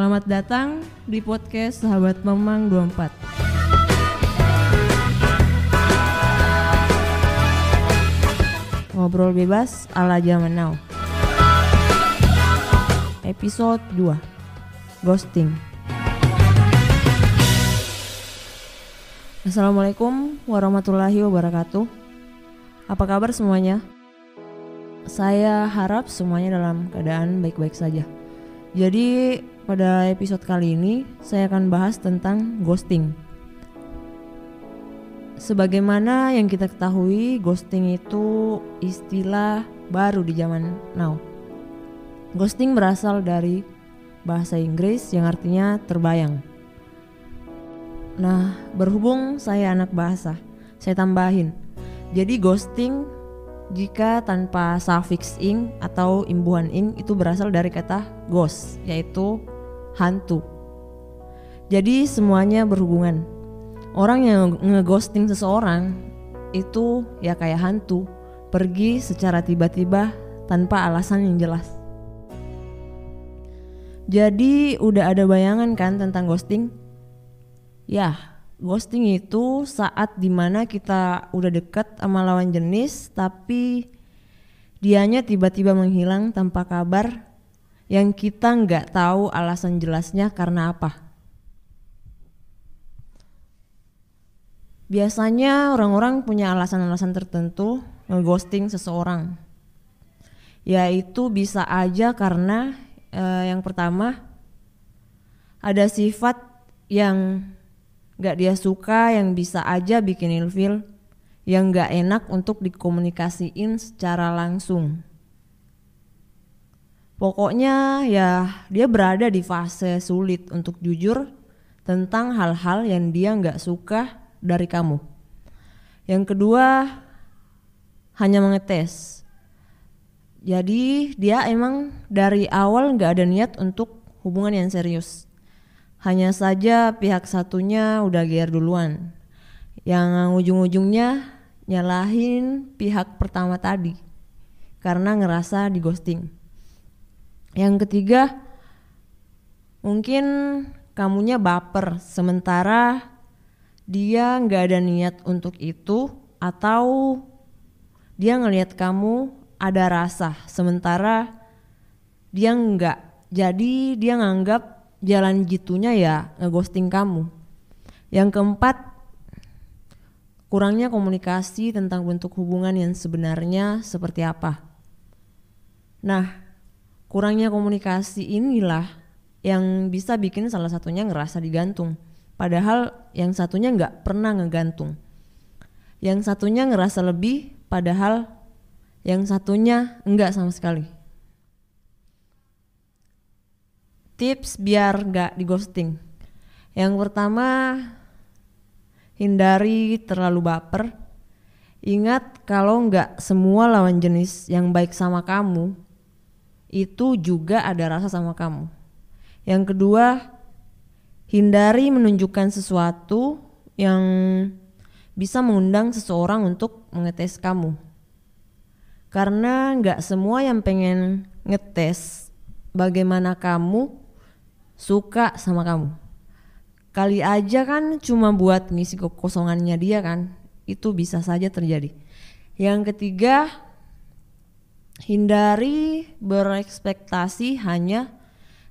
Selamat datang di podcast Sahabat Memang 24. Ngobrol bebas ala zaman now. Episode 2. Ghosting. Assalamualaikum warahmatullahi wabarakatuh. Apa kabar semuanya? Saya harap semuanya dalam keadaan baik-baik saja. Jadi pada episode kali ini saya akan bahas tentang ghosting. Sebagaimana yang kita ketahui, ghosting itu istilah baru di zaman now. Ghosting berasal dari bahasa Inggris yang artinya terbayang. Nah, berhubung saya anak bahasa, saya tambahin. Jadi ghosting jika tanpa suffix ing atau imbuhan ing itu berasal dari kata ghost, yaitu hantu. Jadi semuanya berhubungan. Orang yang ngeghosting seseorang itu ya kayak hantu, pergi secara tiba-tiba tanpa alasan yang jelas. Jadi udah ada bayangan kan tentang ghosting? Ya, ghosting itu saat di mana kita udah deket sama lawan jenis tapi dianya tiba-tiba menghilang tanpa kabar yang kita nggak tahu alasan jelasnya karena apa. Biasanya orang-orang punya alasan-alasan tertentu ngeghosting seseorang. Yaitu bisa aja karena eh, yang pertama ada sifat yang gak dia suka yang bisa aja bikin ilfil yang gak enak untuk dikomunikasiin secara langsung. Pokoknya ya dia berada di fase sulit untuk jujur tentang hal-hal yang dia nggak suka dari kamu. Yang kedua hanya mengetes. Jadi dia emang dari awal nggak ada niat untuk hubungan yang serius. Hanya saja pihak satunya udah gear duluan. Yang ujung-ujungnya nyalahin pihak pertama tadi karena ngerasa di ghosting. Yang ketiga, mungkin kamunya baper sementara dia nggak ada niat untuk itu atau dia ngelihat kamu ada rasa sementara dia nggak. Jadi dia nganggap jalan jitunya ya ngeghosting kamu. Yang keempat kurangnya komunikasi tentang bentuk hubungan yang sebenarnya seperti apa. Nah kurangnya komunikasi inilah yang bisa bikin salah satunya ngerasa digantung. Padahal yang satunya nggak pernah ngegantung. Yang satunya ngerasa lebih padahal yang satunya enggak sama sekali. Tips biar nggak di ghosting. Yang pertama hindari terlalu baper. Ingat kalau nggak semua lawan jenis yang baik sama kamu itu juga ada rasa sama kamu yang kedua hindari menunjukkan sesuatu yang bisa mengundang seseorang untuk mengetes kamu karena nggak semua yang pengen ngetes bagaimana kamu suka sama kamu. Kali aja kan cuma buat ngisi kekosongannya dia kan, itu bisa saja terjadi. Yang ketiga, hindari berekspektasi hanya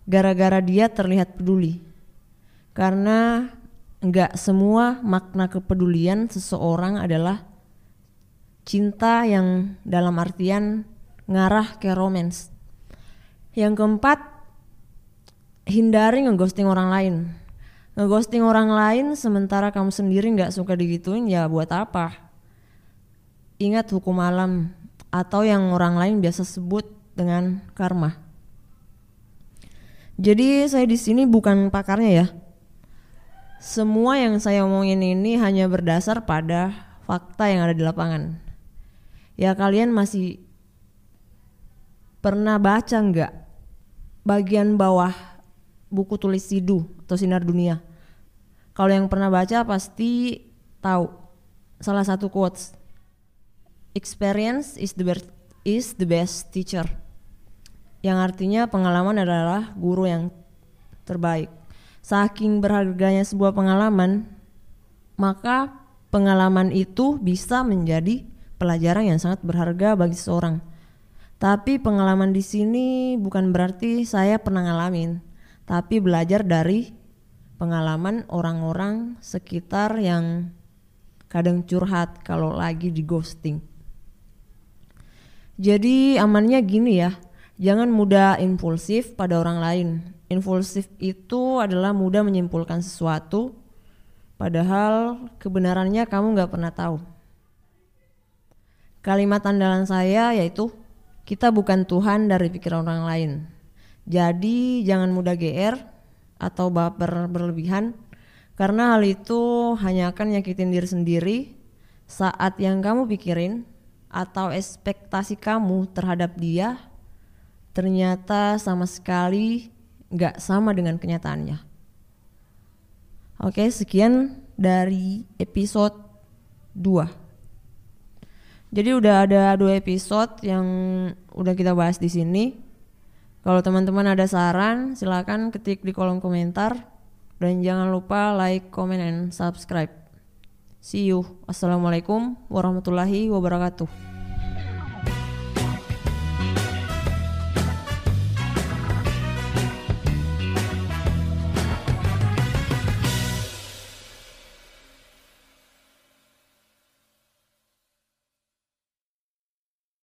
gara-gara dia terlihat peduli. Karena nggak semua makna kepedulian seseorang adalah cinta yang dalam artian ngarah ke romance. Yang keempat, hindari ngeghosting orang lain. Ngeghosting orang lain sementara kamu sendiri nggak suka digituin ya buat apa? Ingat hukum alam atau yang orang lain biasa sebut dengan karma. Jadi saya di sini bukan pakarnya ya. Semua yang saya omongin ini hanya berdasar pada fakta yang ada di lapangan. Ya kalian masih pernah baca nggak bagian bawah buku tulis Sidu atau Sinar Dunia. Kalau yang pernah baca pasti tahu salah satu quotes experience is the best, is the best teacher. Yang artinya pengalaman adalah guru yang terbaik. Saking berharganya sebuah pengalaman, maka pengalaman itu bisa menjadi pelajaran yang sangat berharga bagi seseorang. Tapi pengalaman di sini bukan berarti saya pernah ngalamin, tapi belajar dari pengalaman orang-orang sekitar yang kadang curhat kalau lagi di ghosting. Jadi amannya gini ya, jangan mudah impulsif pada orang lain. Impulsif itu adalah mudah menyimpulkan sesuatu, padahal kebenarannya kamu gak pernah tahu. Kalimat andalan saya yaitu kita bukan Tuhan dari pikiran orang lain. Jadi jangan mudah GR atau baper berlebihan karena hal itu hanya akan nyakitin diri sendiri saat yang kamu pikirin atau ekspektasi kamu terhadap dia ternyata sama sekali nggak sama dengan kenyataannya. Oke, sekian dari episode 2. Jadi udah ada dua episode yang udah kita bahas di sini. Kalau teman-teman ada saran, silakan ketik di kolom komentar dan jangan lupa like, comment, and subscribe. See you. Assalamualaikum warahmatullahi wabarakatuh.